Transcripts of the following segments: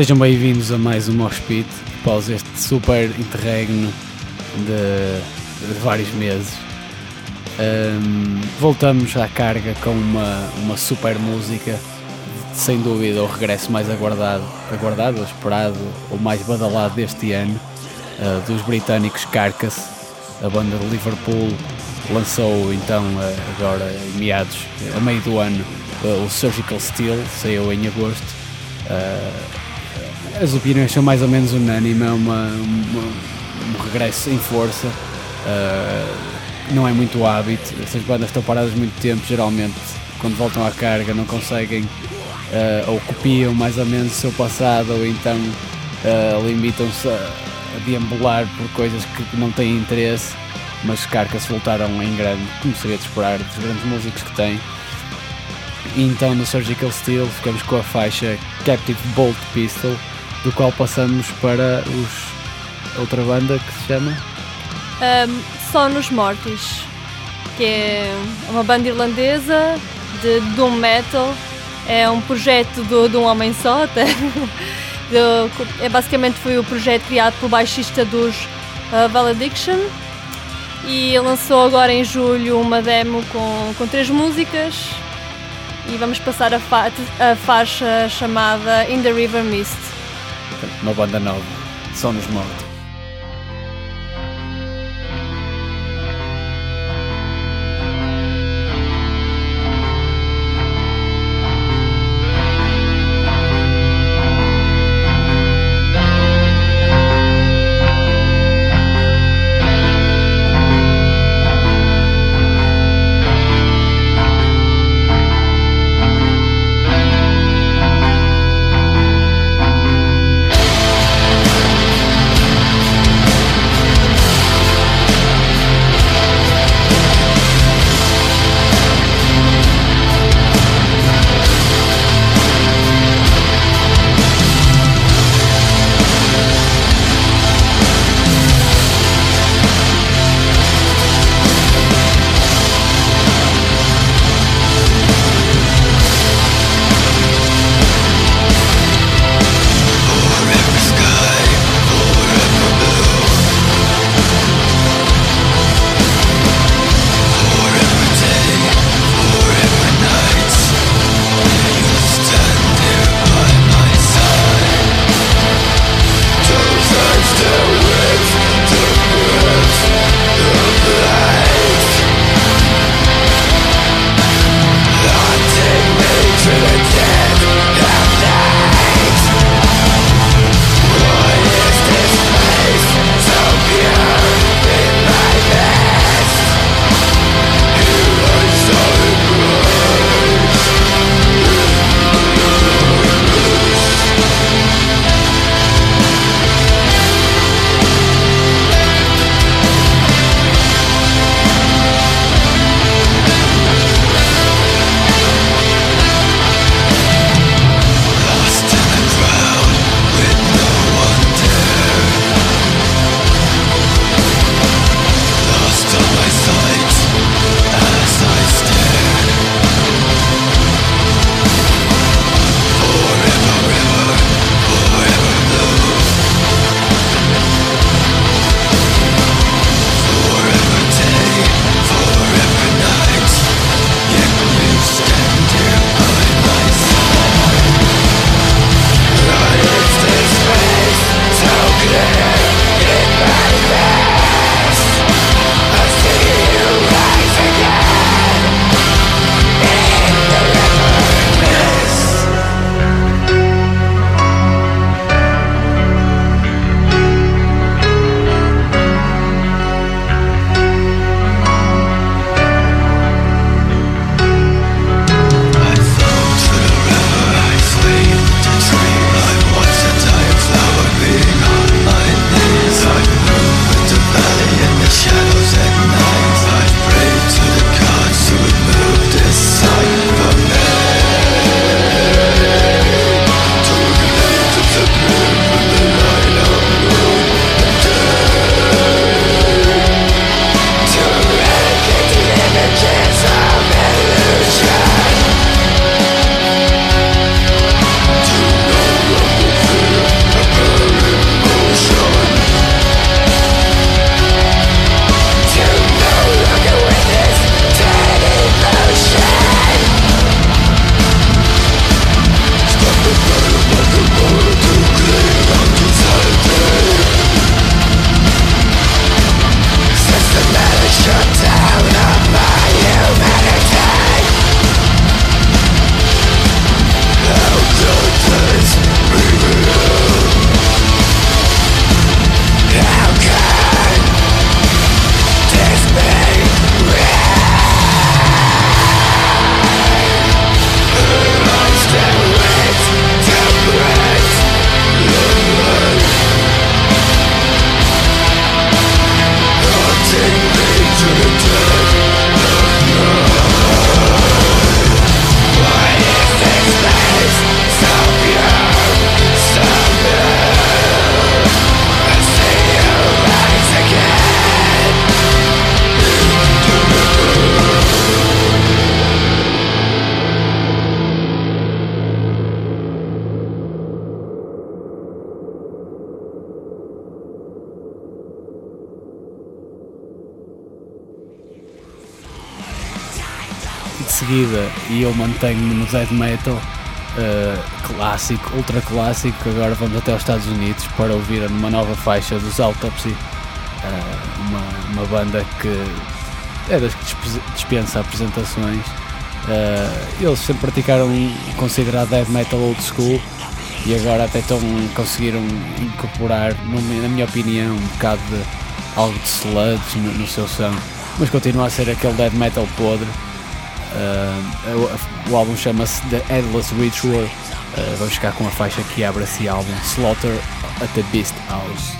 Sejam bem-vindos a mais um Moshpit, após este super interregno de, de vários meses. Um, voltamos à carga com uma, uma super música, sem dúvida o regresso mais aguardado, aguardado, esperado, ou mais badalado deste ano, uh, dos britânicos Carcass, a banda de Liverpool lançou então uh, agora em meados, a meio do ano, uh, o Surgical Steel, saiu em agosto. As opiniões são mais ou menos unânimes, é uma, uma, um regresso em força não é muito hábito. Essas bandas estão paradas muito tempo, geralmente quando voltam à carga não conseguem uh, ou copiam mais ou menos o seu passado ou então uh, limitam-se a, a, deambular por coisas que não têm interesse, mas Carcas voltaram em grande, como seria de esperar, dos grandes músicos que têm. E então no Surgical Steel ficamos com a faixa Captive Bolt Pistol, do qual passamos para os outra banda que se chama um, Sonus Mortis, que é uma banda irlandesa de doom metal. É um projeto do, de um homem só, até. é, basicamente foi o projeto criado pelo baixista dos uh, Valediction e lançou agora em julho uma demo com, com três músicas e vamos passar a, fa a faixa chamada In the River Mist. Uma banda nova, Sonus Mortis. seguida e eu mantenho-me no death metal uh, clássico, ultra clássico. Agora vamos até aos Estados Unidos para ouvir uma nova faixa dos Autopsy, uh, uma, uma banda que é das que dispensa apresentações. Uh, eles sempre praticaram considerar death metal old school e agora até estão conseguiram incorporar, na minha opinião, um bocado de algo de sludge no, no seu som, mas continua a ser aquele death metal podre. Uh, o, álbum chama-se The Headless Ritual. Uh, vamos ficar com a faixa que abre esse álbum, Slaughter at the Beast House.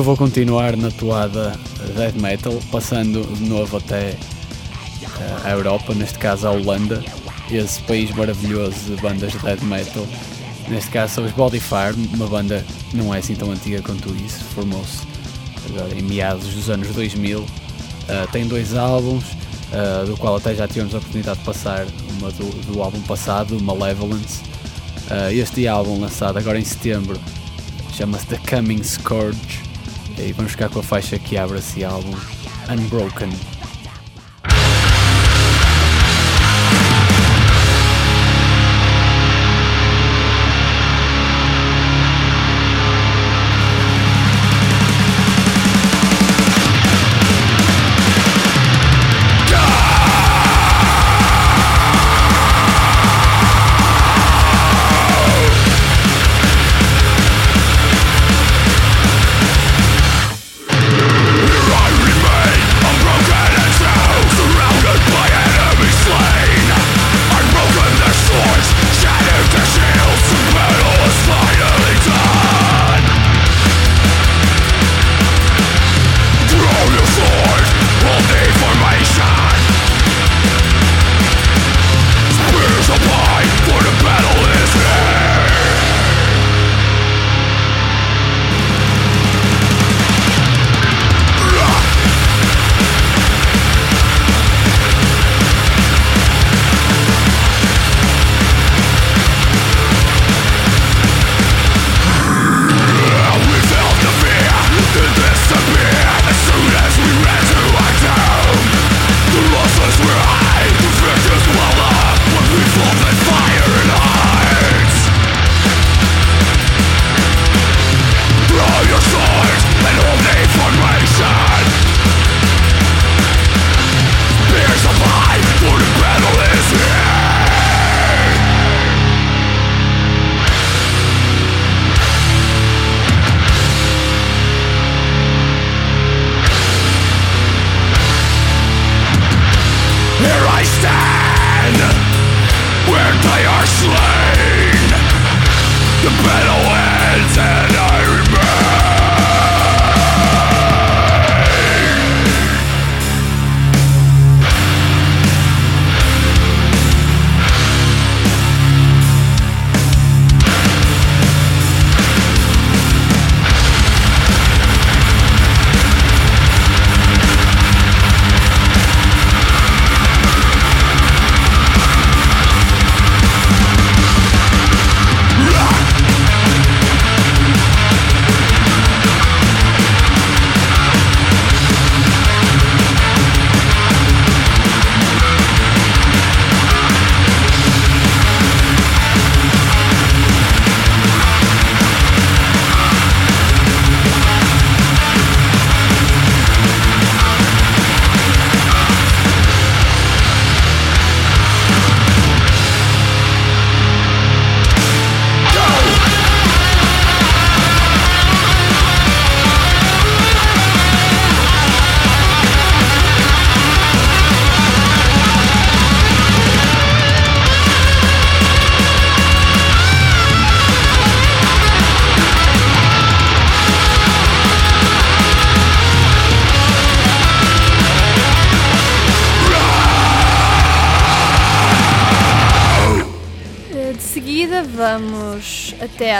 Eu vou continuar na toada death metal, passando de novo até uh, a Europa, neste caso a Holanda, esse país maravilhoso de bandas de death metal. Neste caso são os Bodyfire, uma banda que não é assim tão antiga quanto isso, formou-se em meados dos anos 2000. Uh, eh, tem dois álbuns, uh, do qual até já tivemos a oportunidade de passar uma do, do álbum passado, Malevolence. Uh, este álbum lançado agora em setembro chama-se The Coming Scourge e vamos ficar com a faixa que abre esse álbum, Unbroken.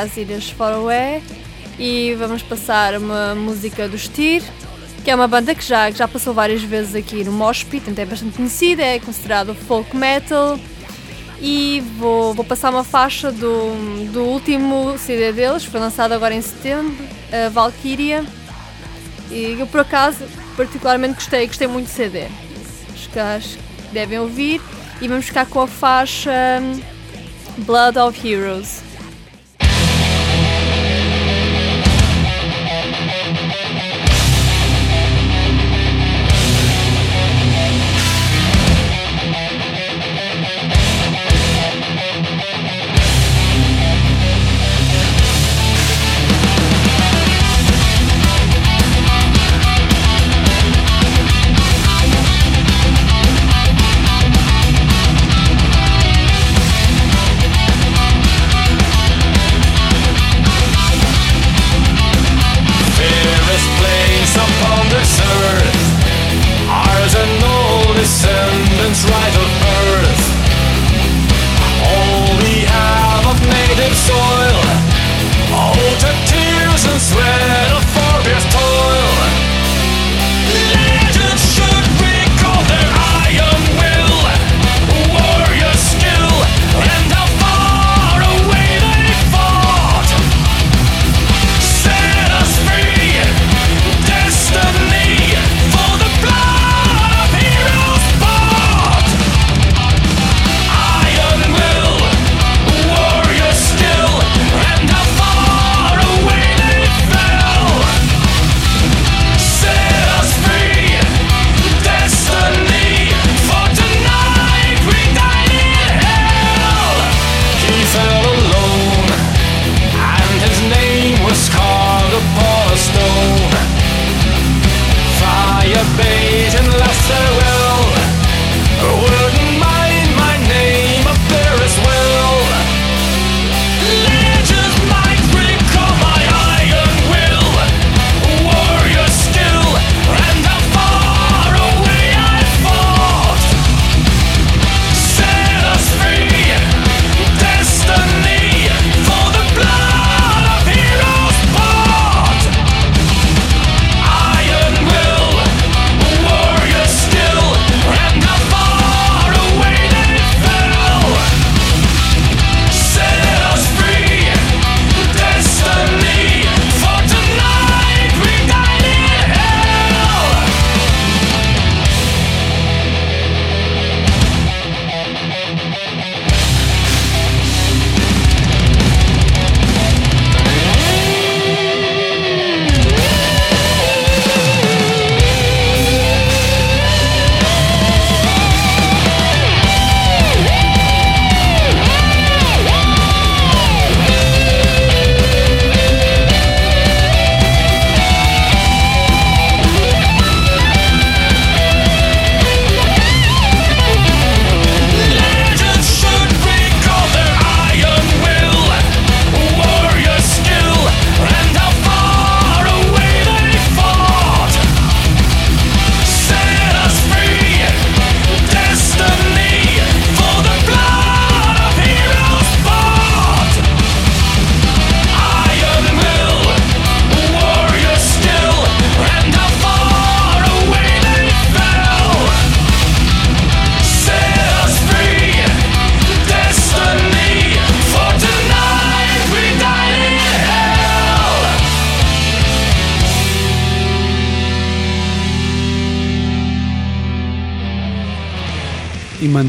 Às Ilhas Faroé e vamos passar uma música do Styr, que é uma banda que já, que já passou várias vezes aqui no Mosh Pit, então é bastante conhecida, é considerado folk metal. E vou, vou passar uma faixa do, do último CD deles, que foi lançado agora em setembro, a Valkyria. E eu por acaso particularmente gostei, gostei muito do CD. Acho que devem ouvir. E vamos ficar com a faixa hum, Blood of Heroes.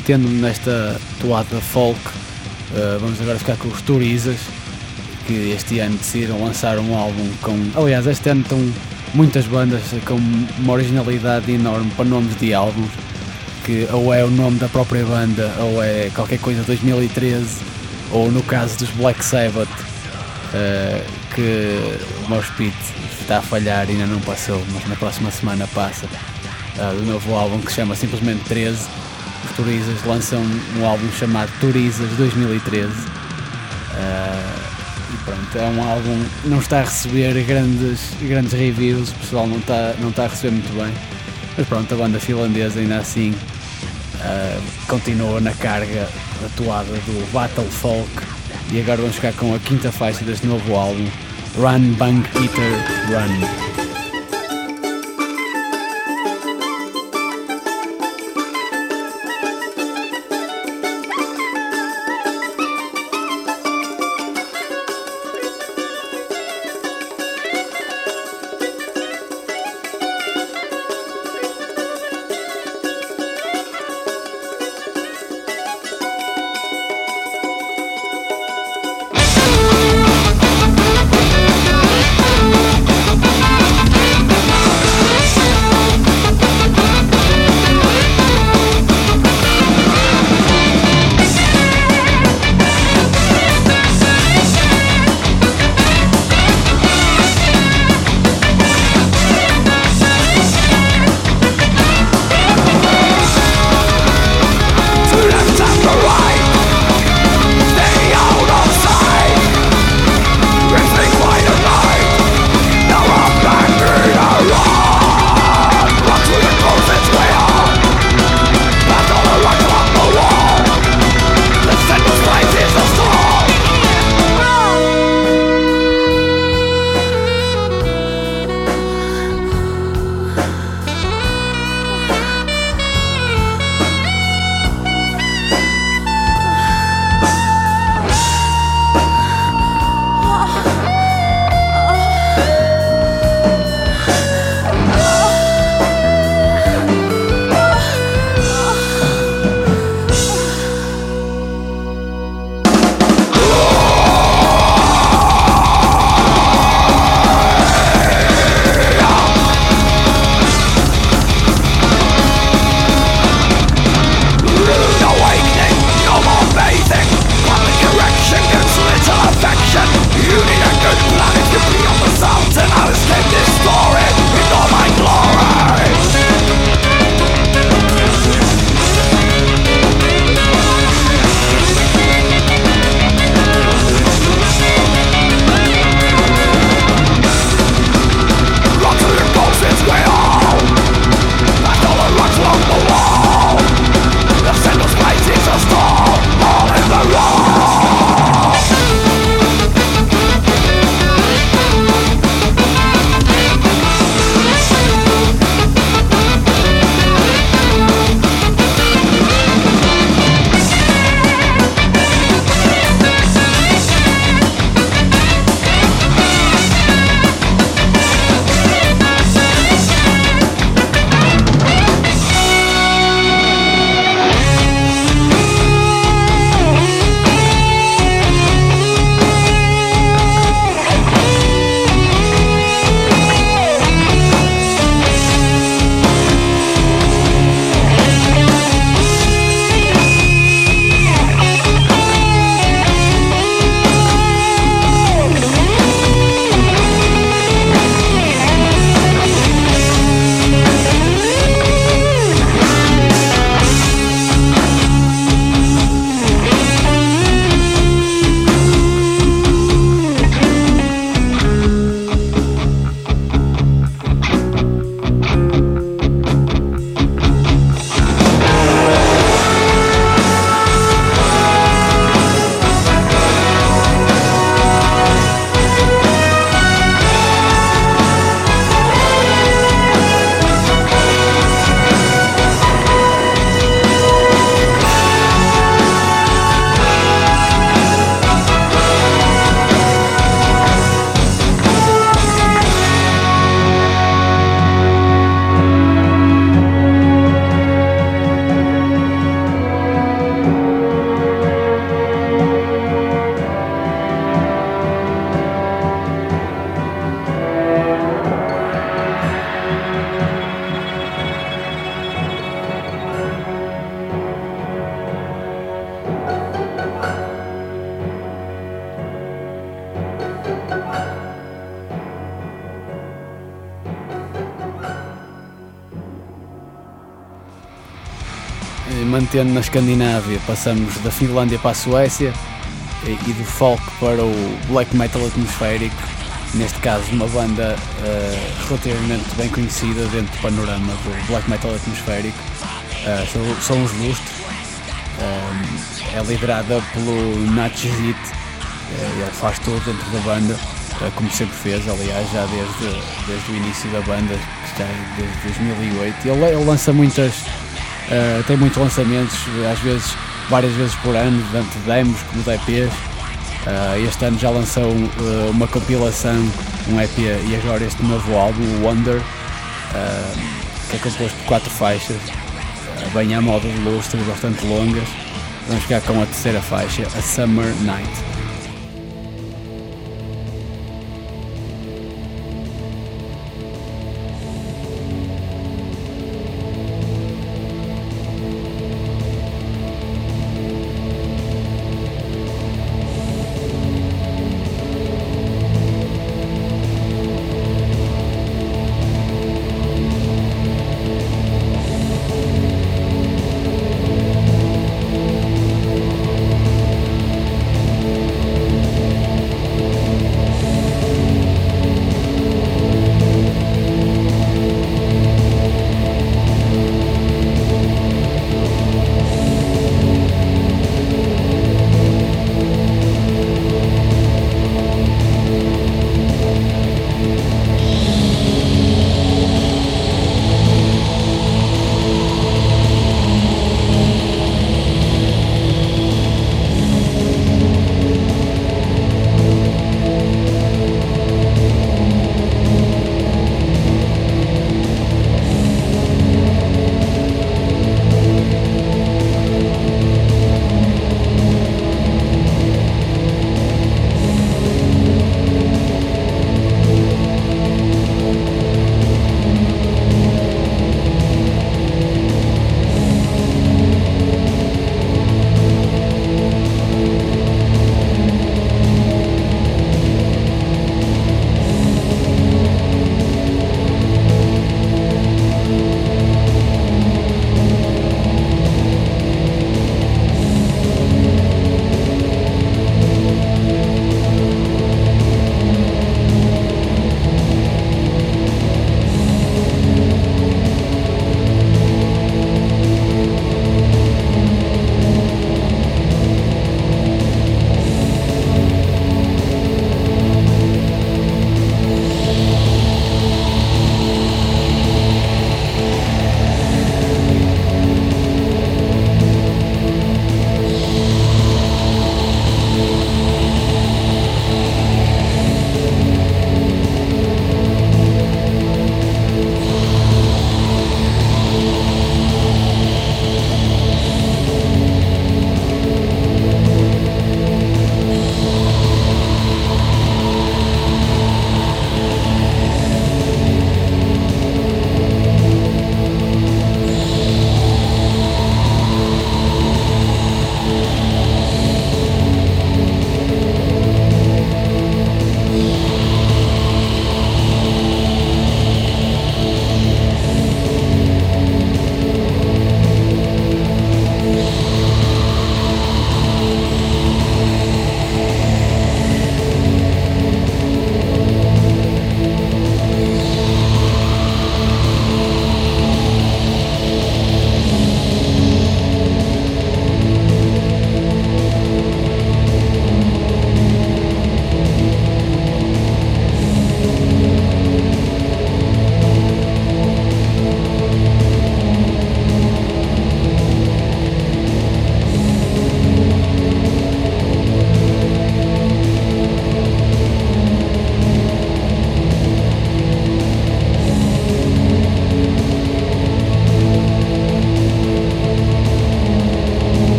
E mantendo-me nesta toada folk, eh, vamos agora ficar com os Turizas, que este ano decidiram lançar um álbum com. Aliás, este ano estão muitas bandas com uma originalidade enorme para nomes de álbuns, que ou é o nome da própria banda, ou é qualquer coisa de 2013, ou no caso dos Black Sabbath, eh, que o Mosh Pit está a falhar ainda não passou, mas na próxima semana passa, eh, do novo álbum que se chama simplesmente 13. Os Turizas lançam um álbum chamado Turizas 2013. Eh, e pronto, é um álbum não está a receber grandes, grandes reviews, o pessoal não está, não está a receber muito bem. Mas pronto, a banda finlandesa ainda assim eh, continua na carga atuada do Battle Folk E agora vamos ficar com a quinta faixa deste novo álbum, Run Bang Eater Run. Mantendo na Escandinávia, passamos da Finlândia para a Suécia e, e do folk para o black metal atmosférico, neste caso uma banda uh, relativamente bem conhecida dentro do panorama do black metal atmosférico, uh, são, são os Lust, é liderada pelo Nachzit Eh, Ele faz tudo dentro da banda, eh, como sempre fez, aliás, já desde, desde o início da banda, já desde 2008. Ele, ele lança muitas, eh, tem muitos lançamentos, às vezes, várias vezes por ano, tanto demos como EPs. Eh, este ano já lançou eh, uma compilação, um EP e agora este novo álbum, o Wonder, que é composto por quatro faixas, bem à moda de lustre, bastante longas. Vamos ficar com a terceira faixa, A Summer Night.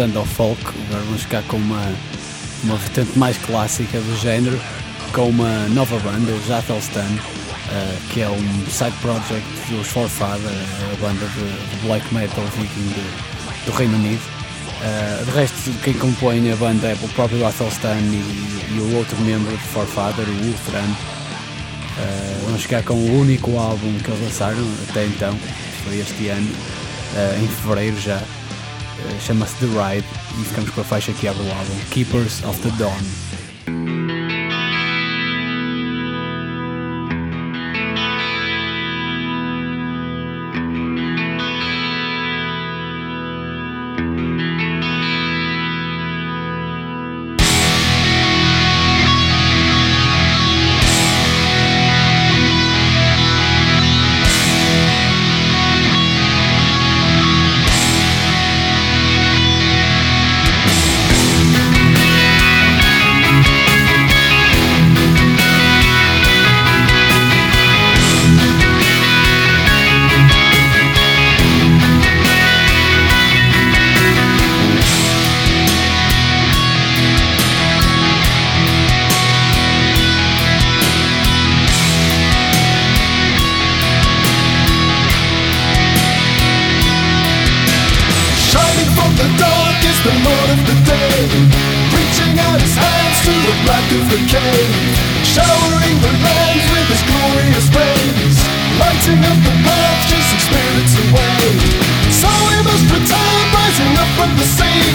Regressando ao folk, vamos ficar com uma, uma vertente mais clássica do género, com uma nova banda, os Athelstan, uh, que é um side project dos Forefather, a banda de, de black metal viking de, do Reino Unido. Uh, de resto, quem compõe a banda é o próprio Athelstan e, e o outro membro de Forefather, o Ultran. Uh, vamos ficar com o único álbum que eles lançaram até então, foi este ano, uh, em fevereiro já. Chama-se The Ride e ficamos com a faixa que abre o álbum, Keepers of the Dawn. Of the cave Showering the lands with his glorious rays Lighting up the path, chasing spirits away So we must return, rising up from the sea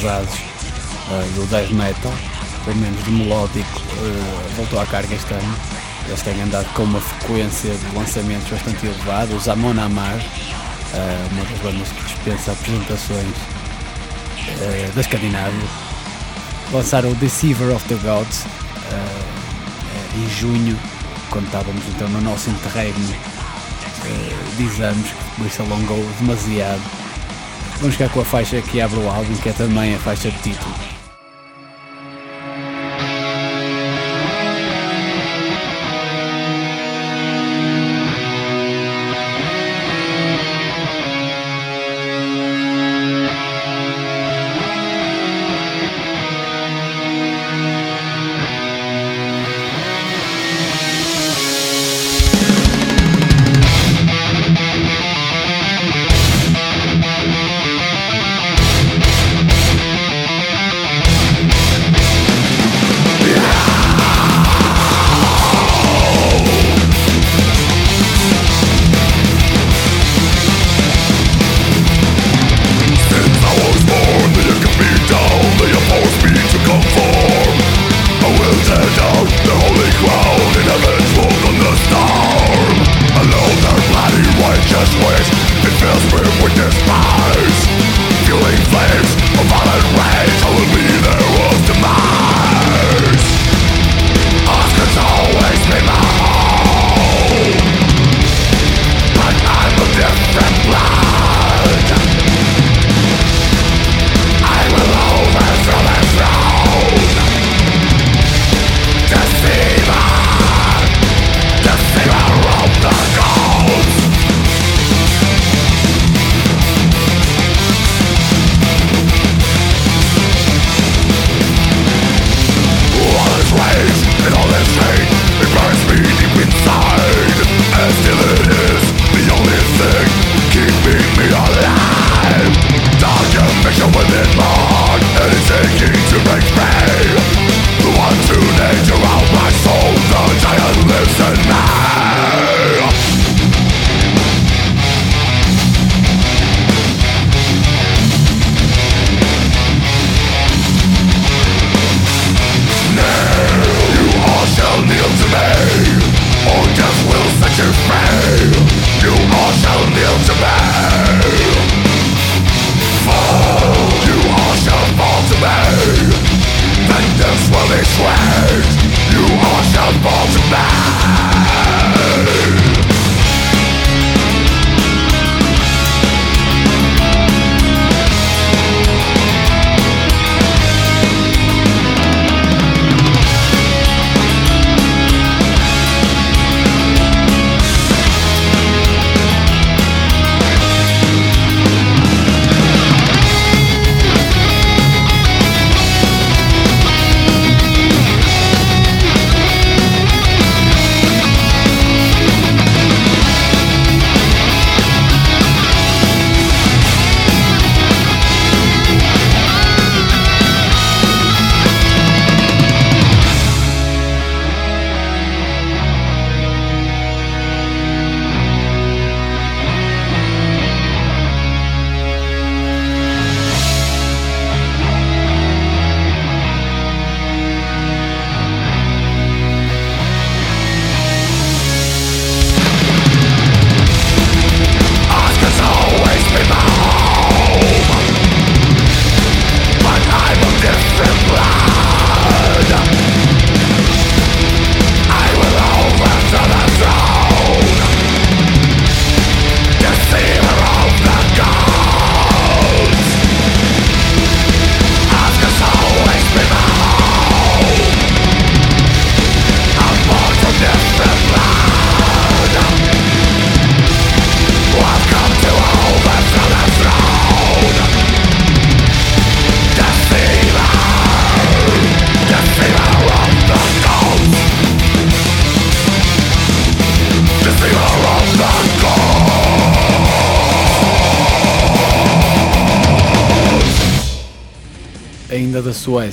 pesados ah, do death metal, pelo menos do melódico, ah, voltou à carga este ano. Eles têm andado com uma frequência de lançamentos bastante elevada. Os Amon Amar, ah, uma das bandas que dispensa apresentações ah, da Escandinávia, lançaram o Deceiver of the Gods em junho, quando estávamos então no nosso interregno de exames, que se alongou demasiado. Vamos ficar com a faixa que abre o álbum, que é também a faixa de título.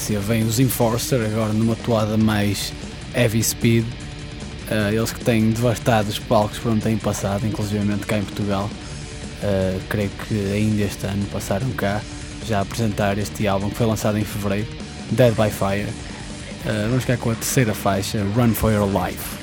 Suécia vem os Enforcer, agora numa toada mais heavy speed. Uh, eles que têm devastado os palcos por onde têm passado, inclusive cá em Portugal. Uh, creio que ainda este ano passaram cá já a apresentar este álbum que foi lançado em fevereiro, Dead by Fire. Uh, vamos ficar com a terceira faixa, Run for Your Life.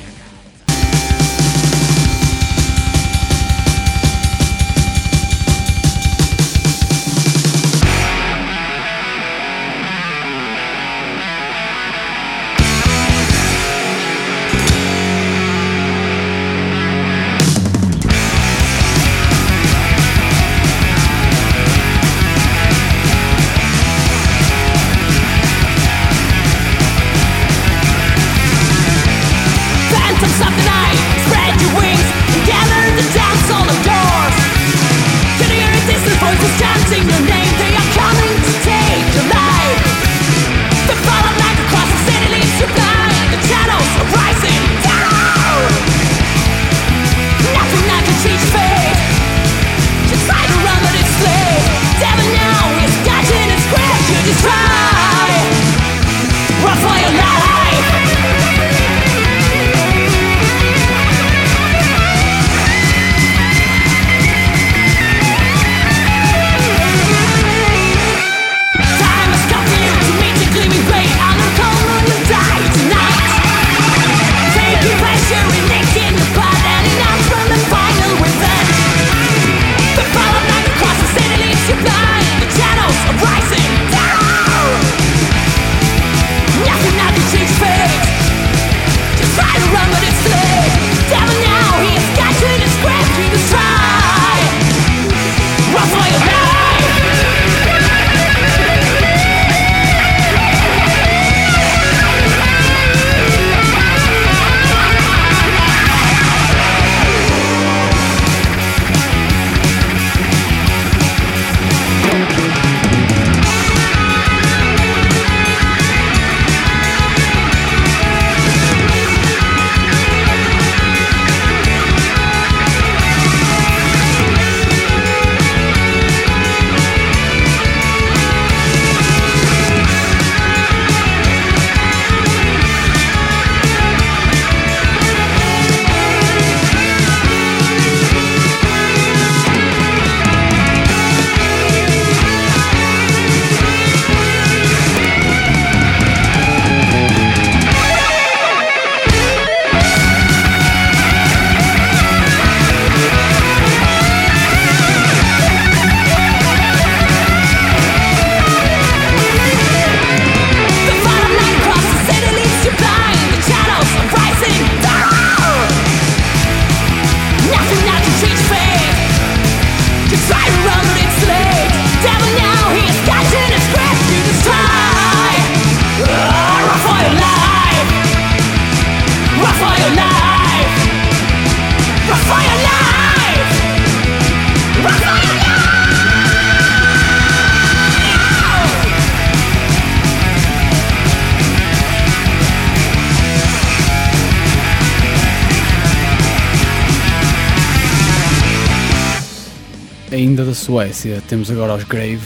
Suécia temos agora os Grave,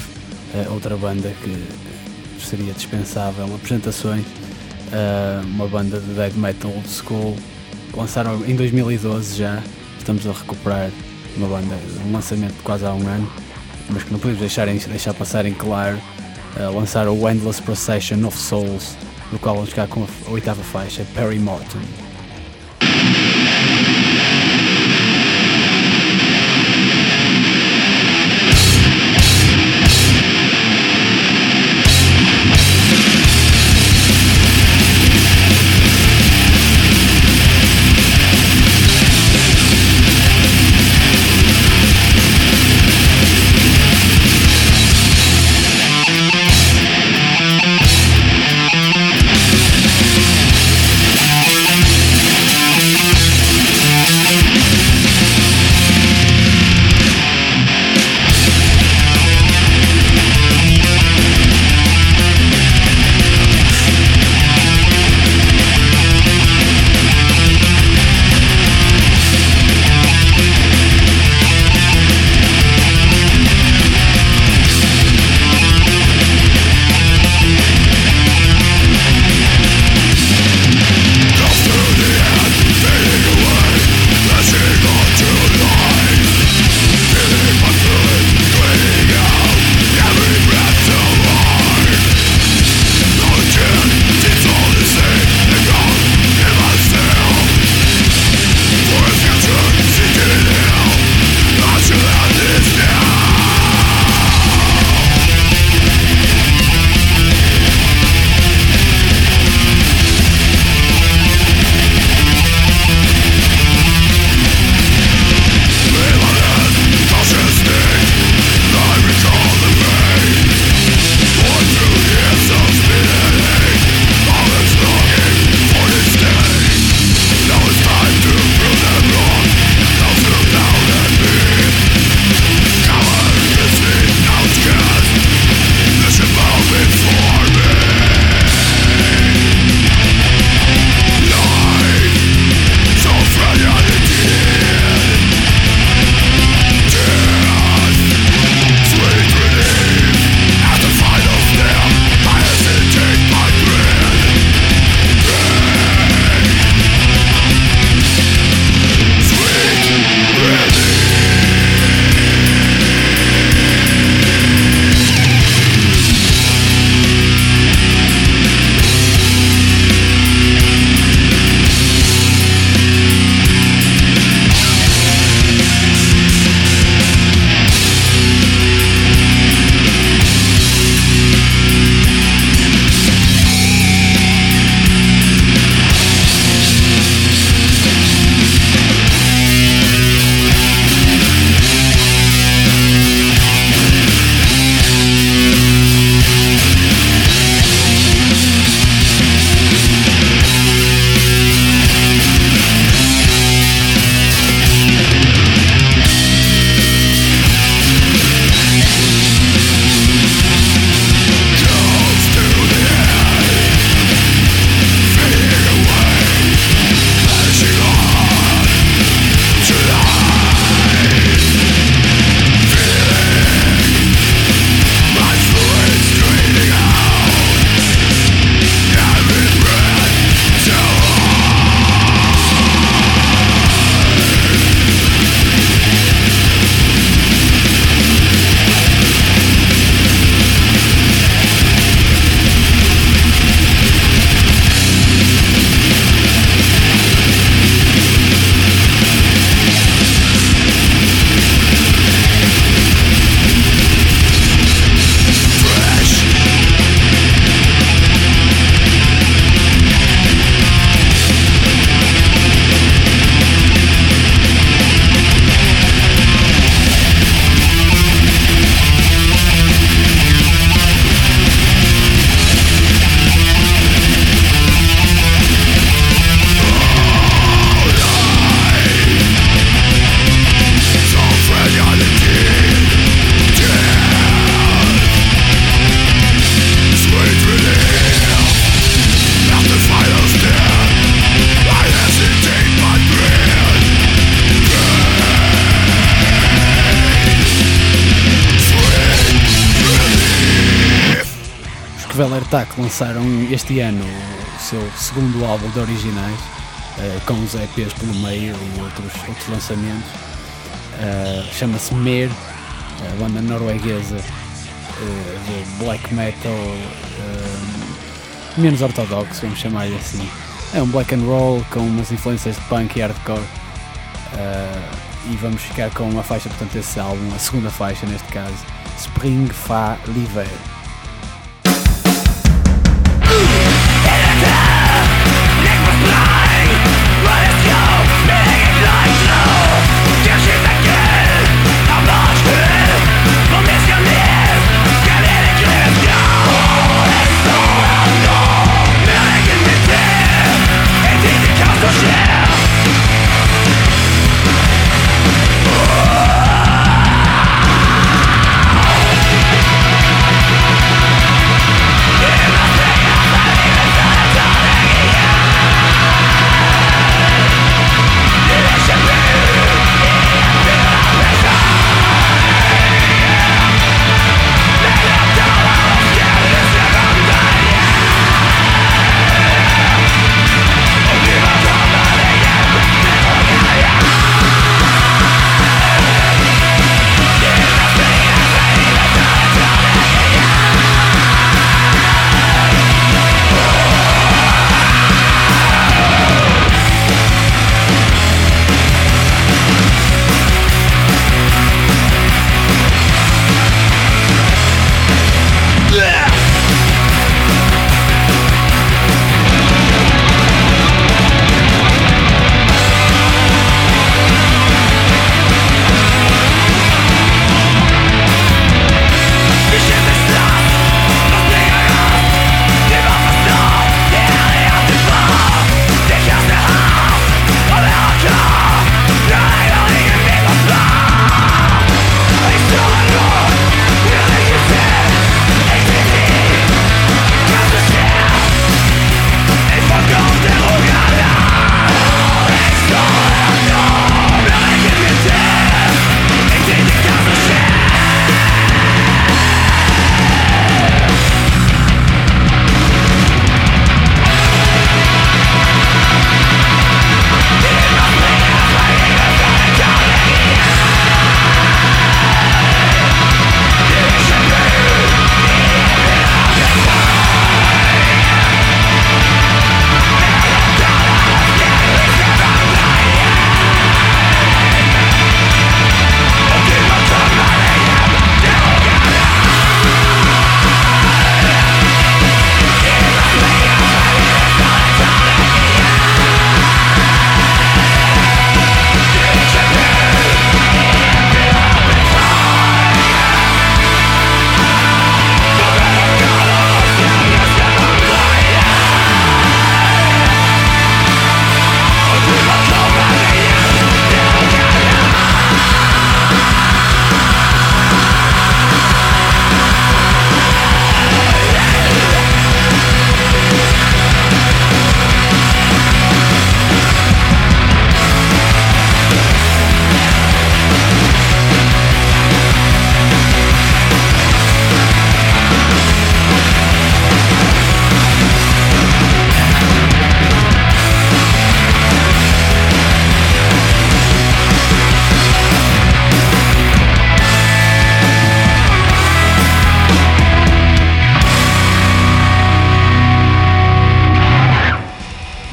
uh, outra banda que seria dispensável apresentações, uh, uma banda de death metal old school, lançaram em 2012 já, estamos a recuperar uma banda, um lançamento de quase há um ano, mas que não podemos deixar, deixar passar em claro, uh, lançaram o Endless Procession of Souls, do qual vamos ficar com a oitava faixa, Perry Morton. Attack lançaram este ano o seu segundo álbum de originais, uh, com os EPs pelo meio e outros, outros lançamentos. Uh, Chama-se Mer, a banda norueguesa uh, de black metal menos ortodoxo, vamos chamar-lhe assim. É um black and roll com umas influências de punk e hardcore. e vamos ficar com uma faixa, portanto, desse álbum, a segunda faixa neste caso, Spring Fa Liver.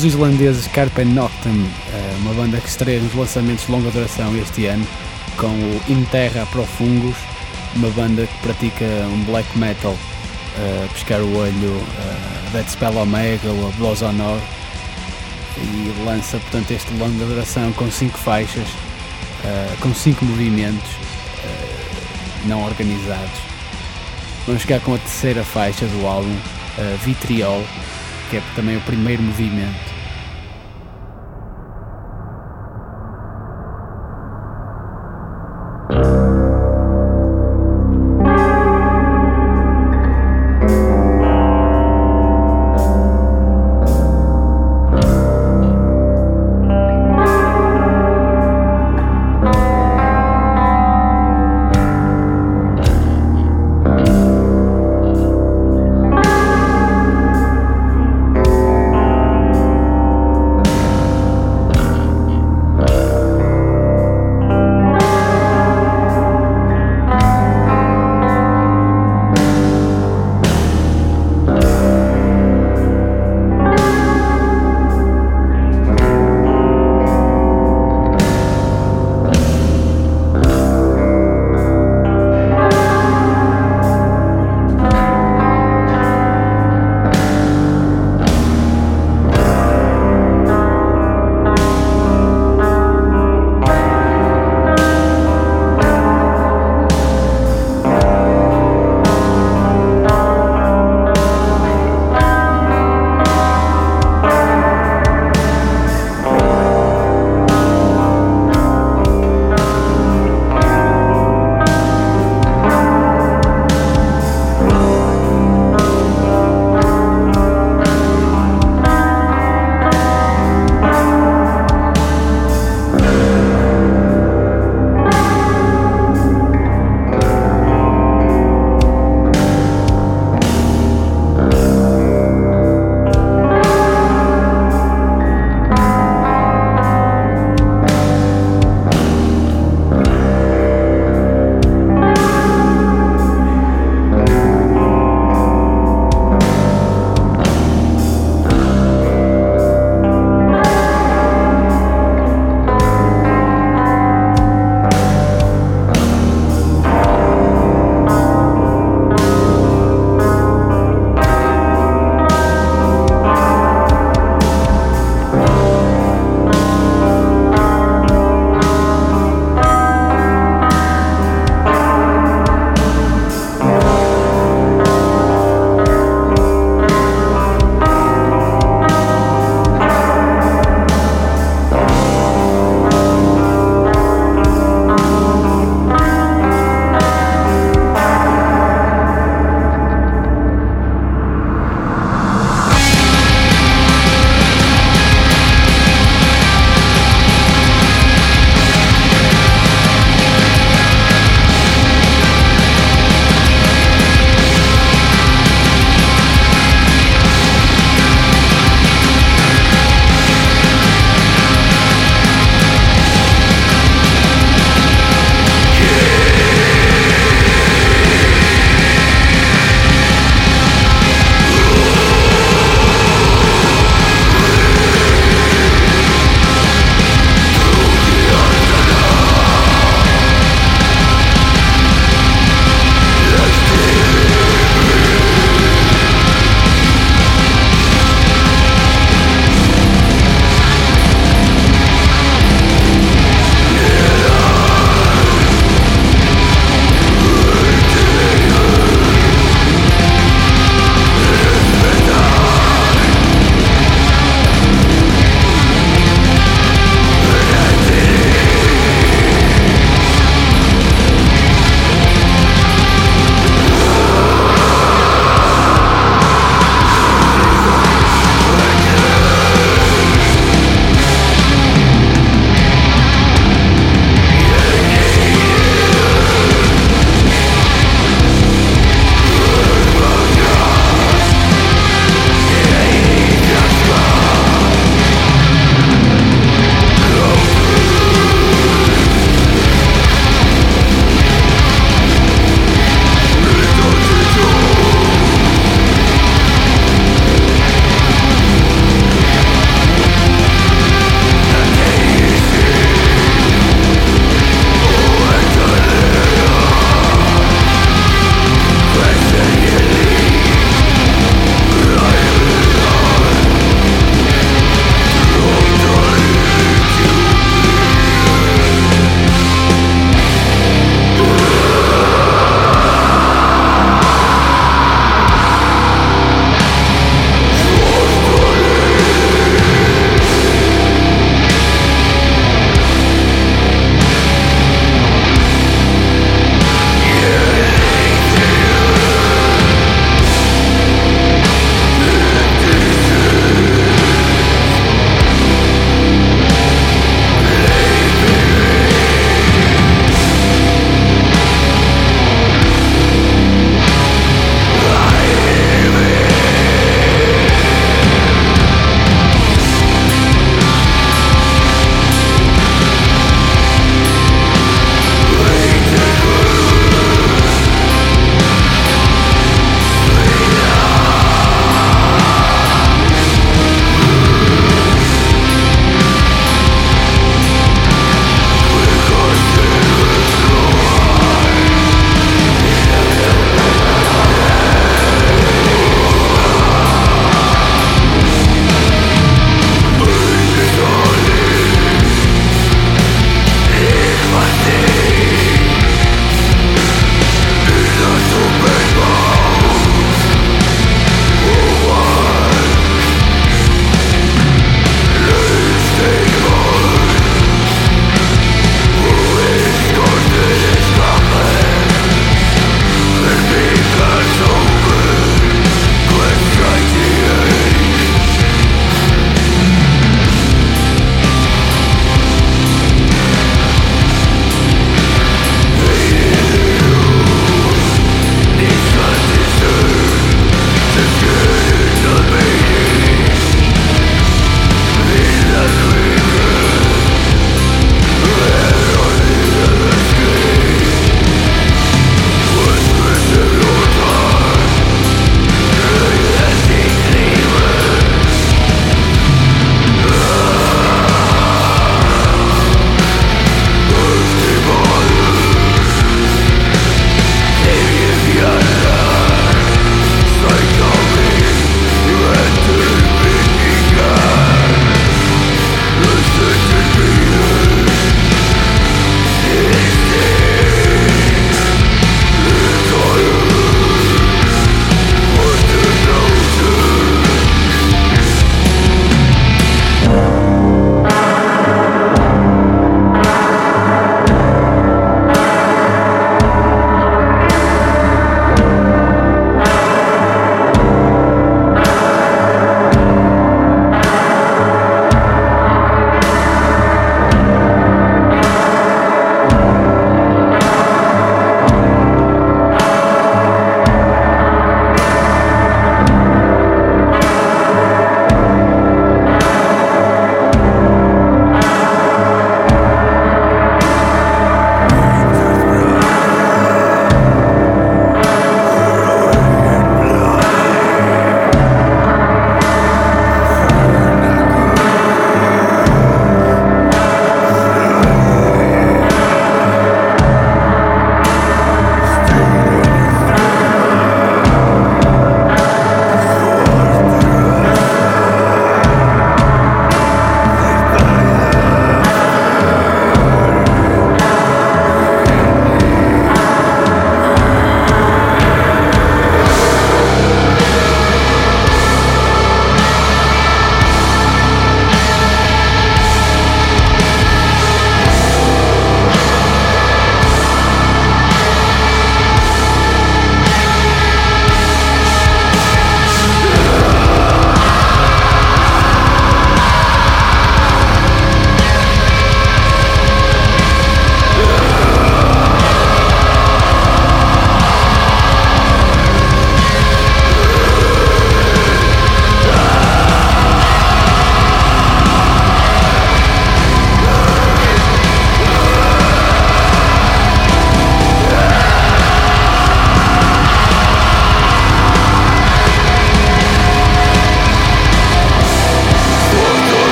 Os islandeses Carpe Noctem, eh, uma banda que estreia nos lançamentos de longa duração este ano, com o Interra Profungus, uma banda que pratica um black metal, uh, pescar o olho, uh, Dead Spell Omega ou a Blows Honor, e lança portanto este longa duração com cinco faixas, com cinco movimentos não organizados. Vamos ficar com a terceira faixa do álbum, Vitriol, que é também o primeiro movimento.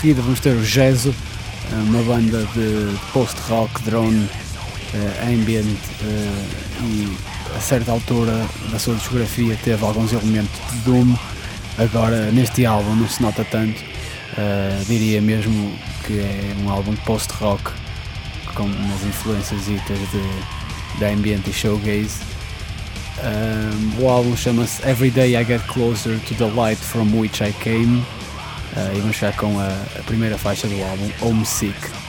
Seguida vamos ter o Gesso, eh, uma banda de post-rock, drone, eh, ambient eh, e a certa altura da sua discografia teve alguns elementos de Doom. Agora neste álbum não se nota tanto, diria mesmo que é um álbum post-rock com umas influências de, de ambient e showgaze. Um, o álbum chama-se Every Day I Get Closer to the Light From Which I Came e vamos ficar com a, a primeira faixa do álbum, Homesick.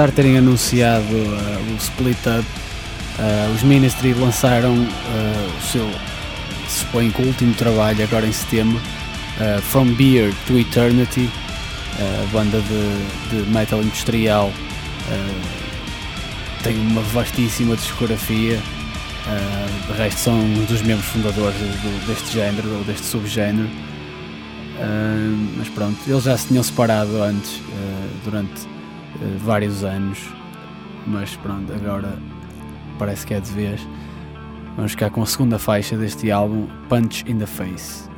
apesar de terem anunciado uh, o split up, uh, os Ministry lançaram eh, o seu, se supõe que o último trabalho agora em setembro, From Beer to Eternity, banda de, de, metal industrial, tem uma vastíssima discografia. Uh, de resto são um dos membros fundadores do, deste género ou deste subgénero. Uh, mas pronto, eles já se tinham separado antes, uh, durante vários anos, mas pronto, agora parece que é de vez. Vamos ficar com a segunda faixa deste álbum, Punch in the Face.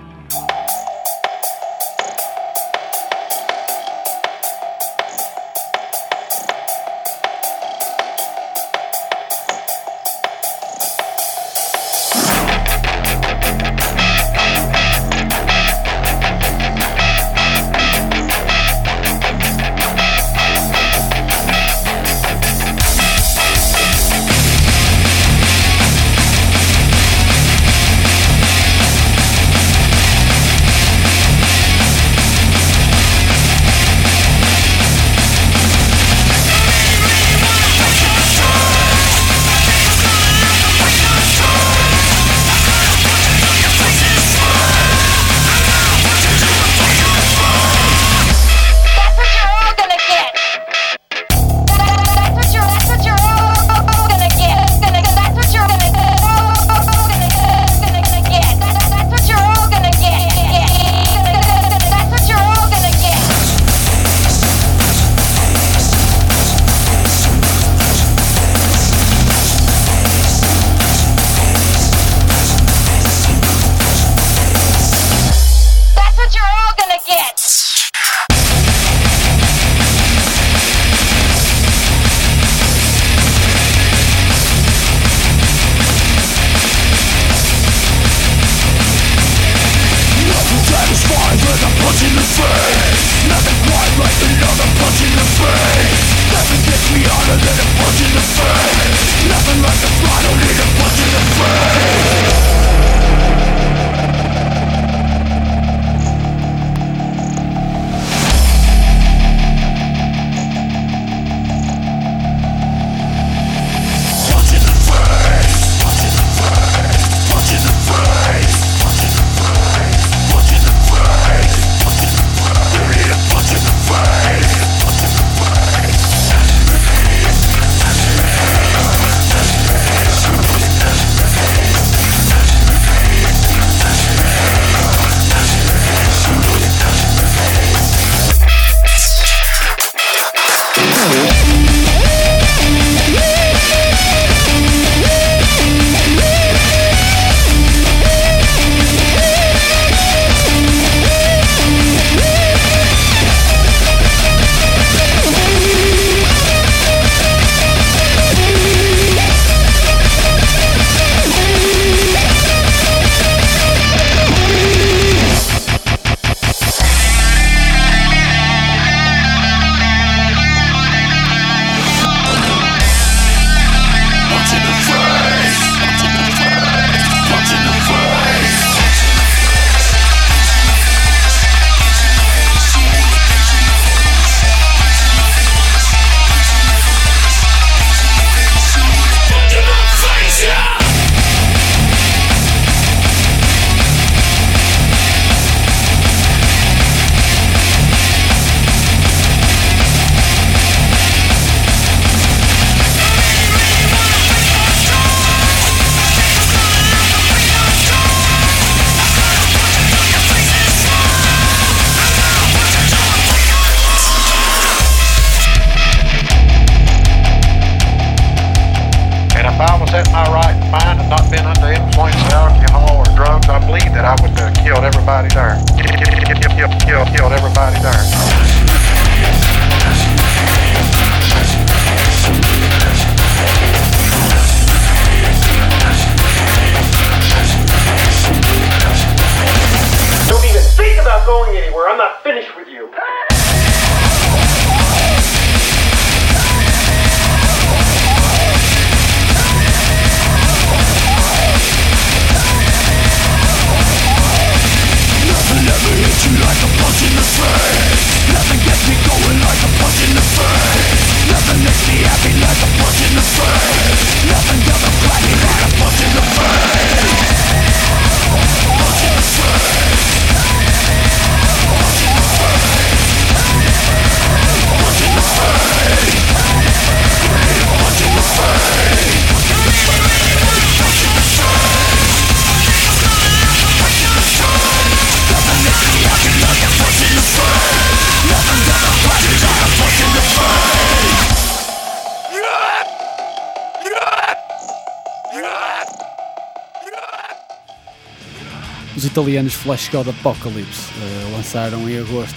Italianos Flash God Apocalypse eh, lançaram em agosto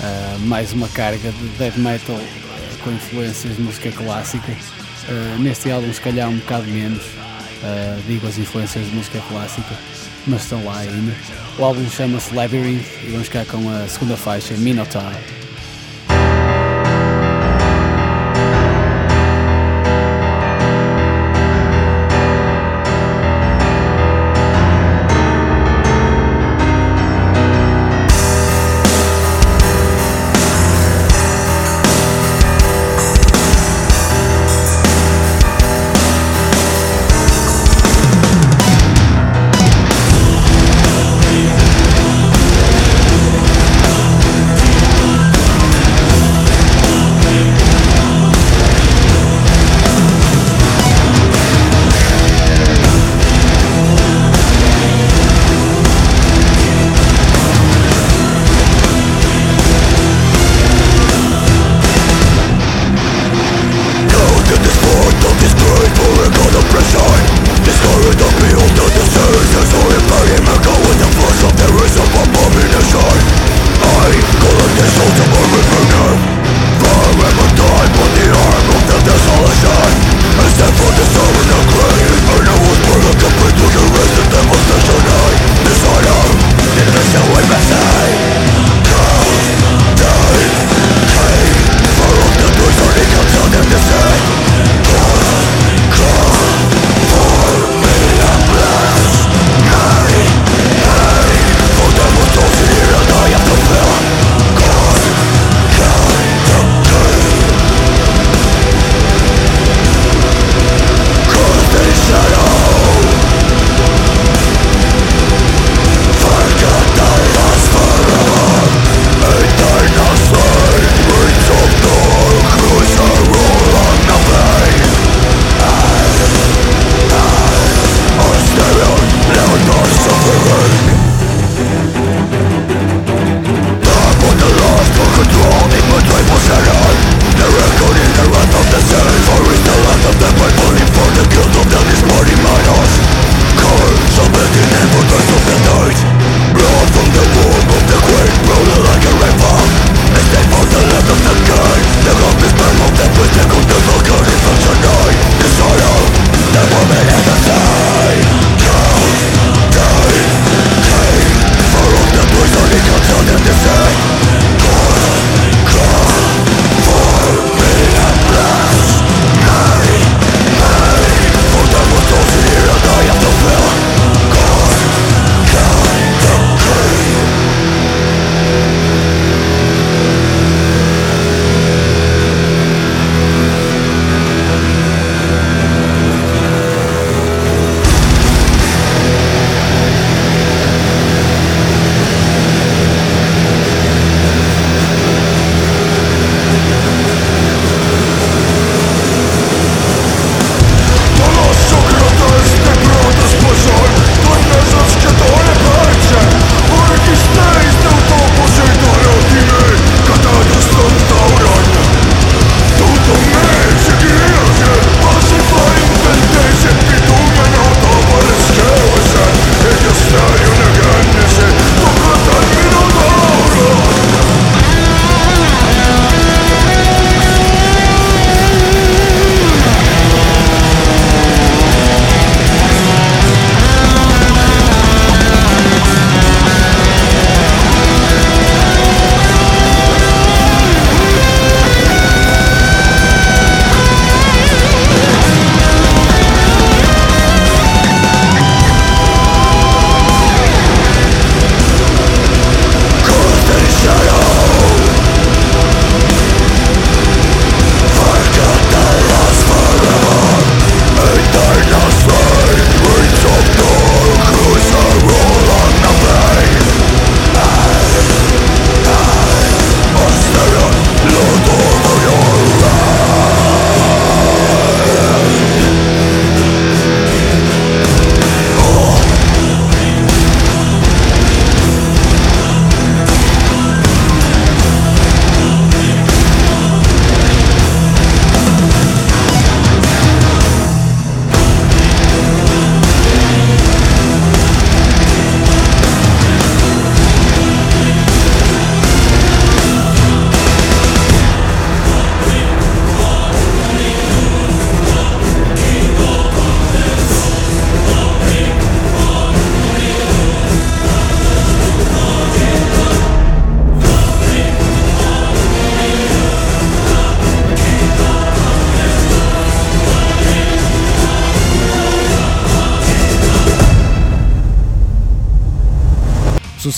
eh, mais uma carga de death metal eh, com influências de música clássica. Neste álbum, se calhar, um bocado menos, digo as influências de música clássica, mas estão lá ainda. O álbum chama-se Labyrinth e vamos ficar com a segunda faixa. Minotaur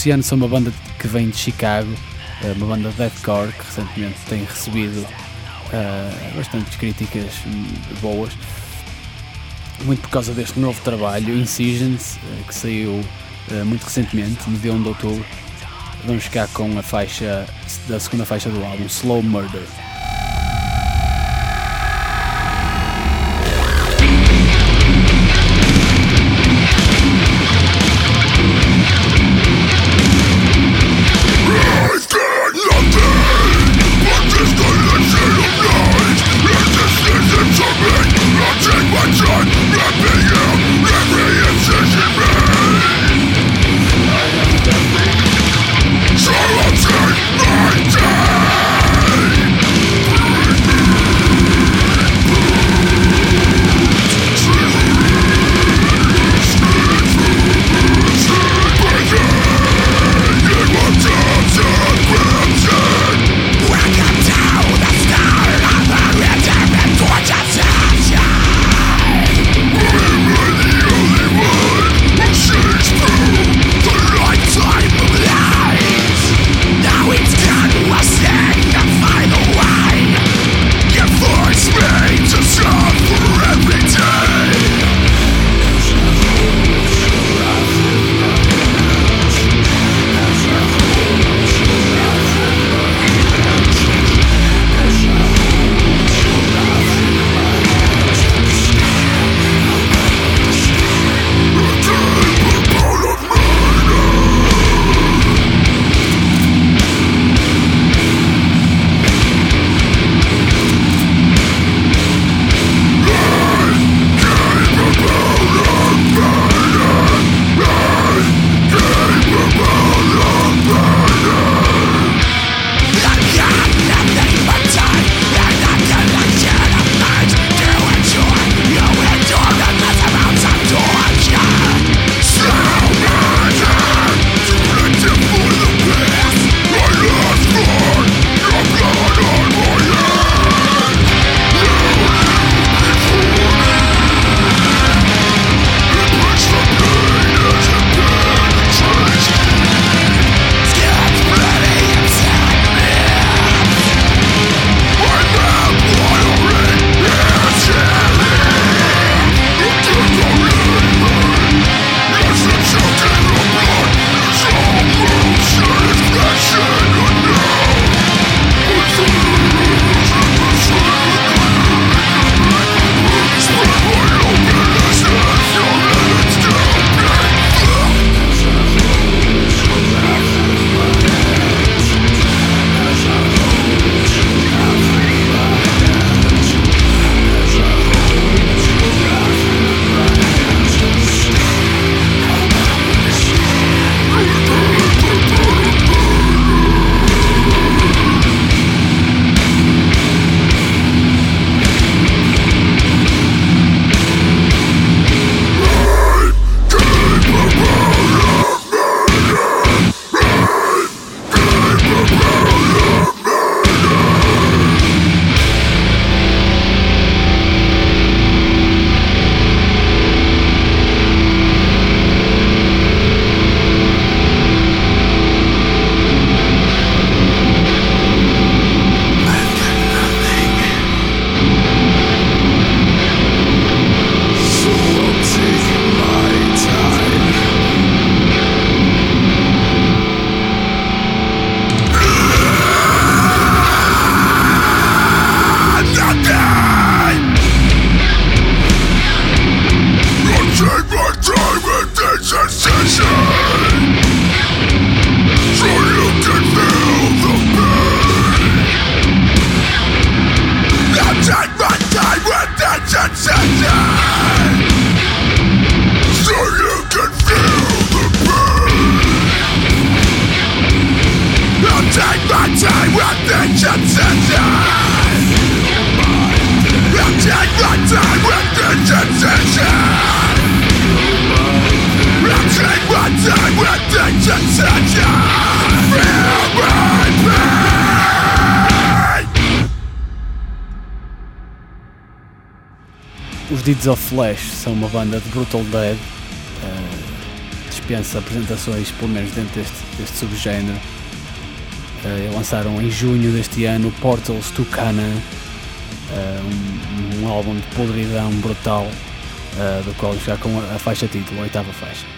Os Oceanos são uma banda que vem de Chicago, eh, uma banda de deathcore que recentemente tem recebido eh, bastantes críticas hum, boas, muito por causa deste novo trabalho, Incisions, eh, que saiu eh, muito recentemente, no dia 1 de outubro. Vamos ficar com a faixa da segunda faixa do álbum, Slow Murder. Os Deeds of Flesh são uma banda de Brutal Dead, eh, dispensa apresentações, pelo menos dentro deste, deste subgénero. Eh, lançaram em junho deste ano Portals to Canaan, eh, um, um álbum de podridão brutal, do qual já com a, a faixa título, a oitava faixa.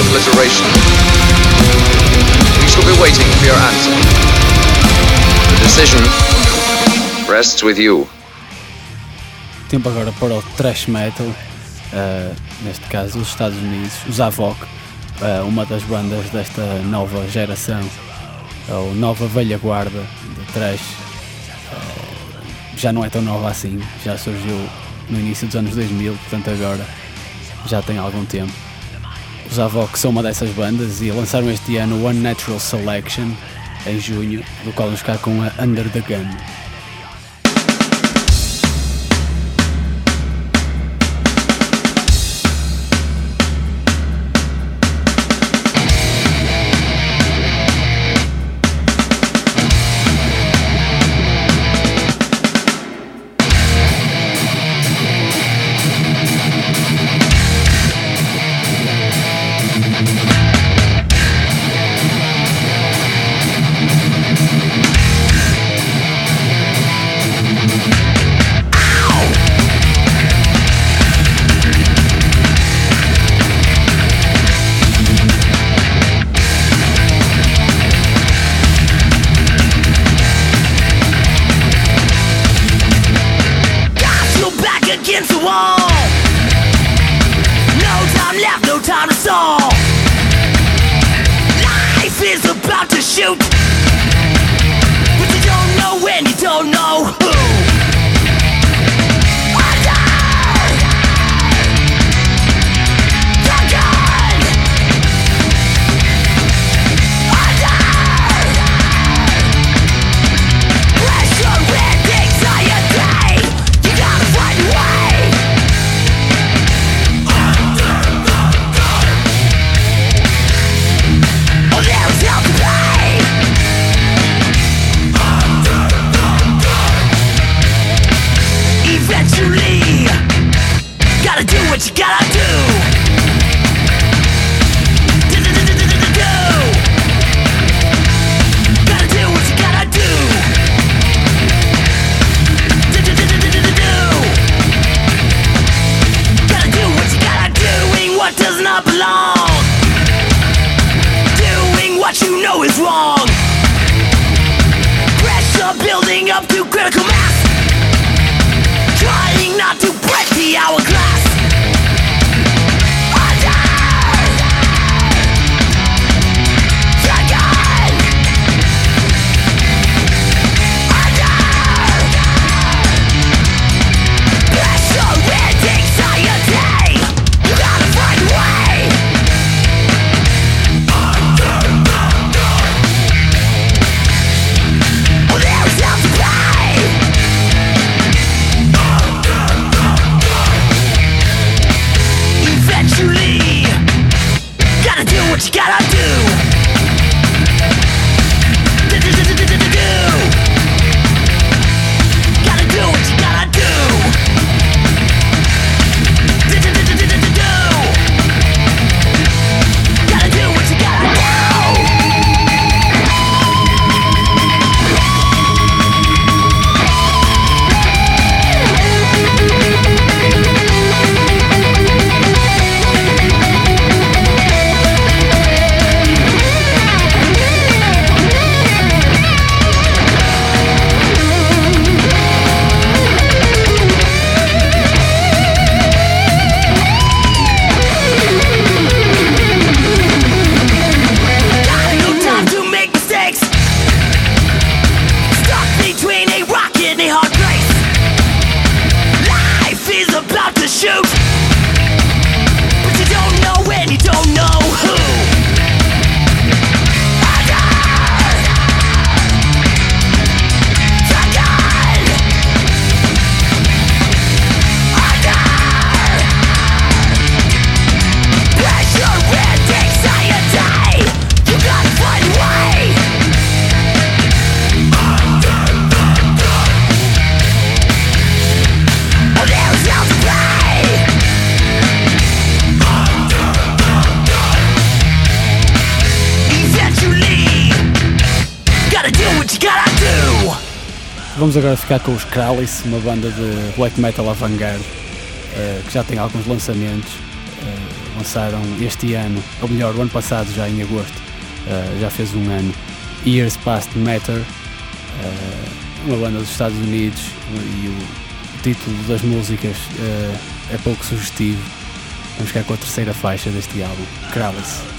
obliteration. We shall be waiting for your answer. The decision rests with you. Tempo agora para o thrash metal, uh, neste caso os Estados Unidos, os Avok, uh, uma das bandas desta nova geração, é ou nova velha guarda de thrash. Uh, já não é tão nova assim, já surgiu no início dos anos 2000, portanto agora já tem algum tempo os que são uma dessas bandas e lançaram este ano One Natural Selection em junho, do qual vamos ficar com a Under the Gun. Vamos agora ficar com os Kralis, uma banda de black metal avant-garde uh, que já tem alguns lançamentos. Uh, lançaram este ano, ou melhor, o ano passado, já em agosto, uh, já fez um ano, Years Past Matter, uma banda dos Estados Unidos e o título das músicas é pouco sugestivo. Vamos ficar com a terceira faixa deste álbum, Kralis.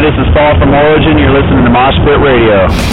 This is Paul from Origin. You're listening to Mosh Pit Radio.